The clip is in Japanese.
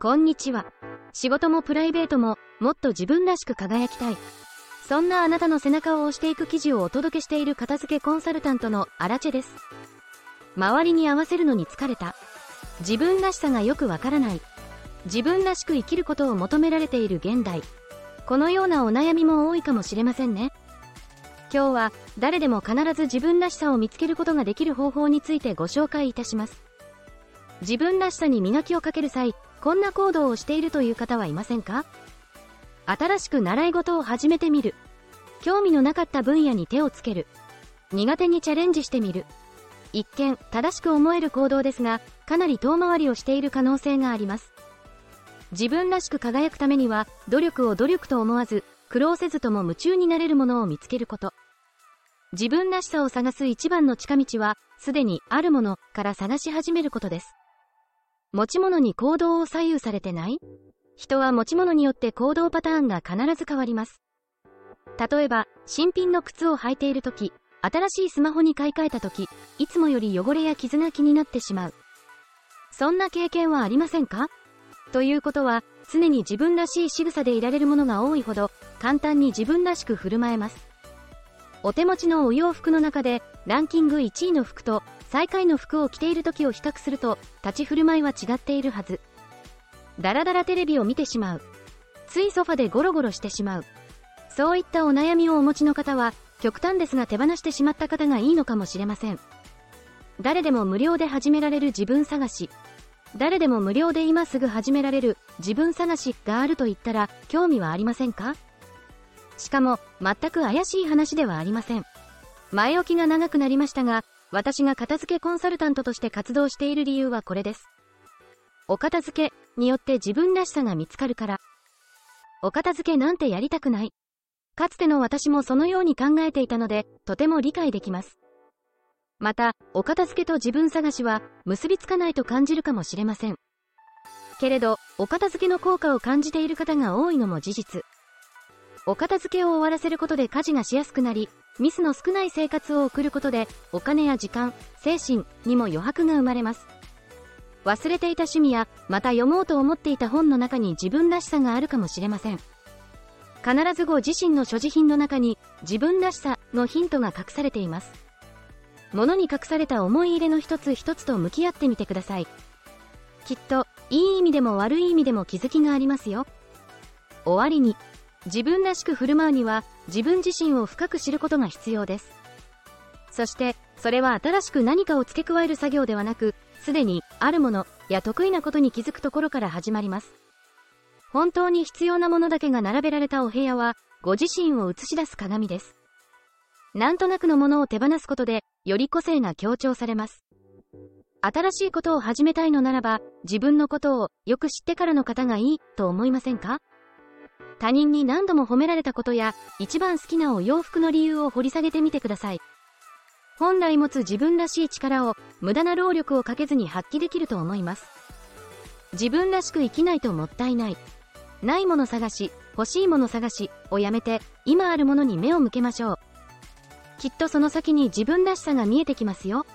こんにちは。仕事もプライベートももっと自分らしく輝きたい。そんなあなたの背中を押していく記事をお届けしている片付けコンサルタントのアラチェです。周りに合わせるのに疲れた。自分らしさがよくわからない。自分らしく生きることを求められている現代。このようなお悩みも多いかもしれませんね。今日は誰でも必ず自分らしさを見つけることができる方法についてご紹介いたします。自分らしさに磨きをかける際、こんな行動をしているという方はいませんか？新しく習い事を始めてみる。興味のなかった分野に手をつける。苦手にチャレンジしてみる。一見、正しく思える行動ですが、かなり遠回りをしている可能性があります。自分らしく輝くためには、努力を努力と思わず、苦労せずとも夢中になれるものを見つけること。自分らしさを探す一番の近道は、すでにあるものから探し始めることです。持ち物に行動を左右されてない？人は持ち物によって行動パターンが必ず変わります。例えば、新品の靴を履いているとき、新しいスマホに買い替えたとき、いつもより汚れや傷が気になってしまう。そんな経験はありませんか？ということは、常に自分らしい仕草でいられるものが多いほど、簡単に自分らしく振る舞えます。お手持ちのお洋服の中で、ランキング1位の服と、最下位の服を着ている時を比較すると、立ち振る舞いは違っているはず。ダラダラテレビを見てしまう。ついソファでゴロゴロしてしまう。そういったお悩みをお持ちの方は、極端ですが手放してしまった方がいいのかもしれません。誰でも無料で始められる自分探し。誰でも無料で今すぐ始められる自分探しがあると言ったら興味はありませんか？しかも全く怪しい話ではありません。前置きが長くなりましたが、私が片付けコンサルタントとして活動している理由はこれです。お片付けによって自分らしさが見つかるから。お片付けなんてやりたくない。かつての私もそのように考えていたので、とても理解できます。また、お片付けと自分探しは結びつかないと感じるかもしれません。けれど、お片付けの効果を感じている方が多いのも事実。お片付けを終わらせることで家事がしやすくなり、ミスの少ない生活を送ることで、お金や時間、精神にも余白が生まれます。忘れていた趣味や、また読もうと思っていた本の中に自分らしさがあるかもしれません。必ずご自身の所持品の中に自分らしさのヒントが隠されています。物に隠された思い入れの一つ一つと向き合ってみてください。きっと、いい意味でも悪い意味でも気づきがありますよ。終わりに、自分らしく振る舞うには自分自身を深く知ることが必要です。そして、それは新しく何かを付け加える作業ではなく、すでにあるものや得意なことに気づくところから始まります。本当に必要なものだけが並べられたお部屋は、ご自身を映し出す鏡です。なんとなくのものを手放すことで、より個性が強調されます。新しいことを始めたいのならば、自分のことをよく知ってからの方がいいと思いませんか？他人に何度も褒められたことや、一番好きなお洋服の理由を掘り下げてみてください。本来持つ自分らしい力を無駄な労力をかけずに発揮できると思います。自分らしく生きないともったいない。ないもの探し、欲しいもの探しをやめて、今あるものに目を向けましょう。きっとその先に自分らしさが見えてきますよ。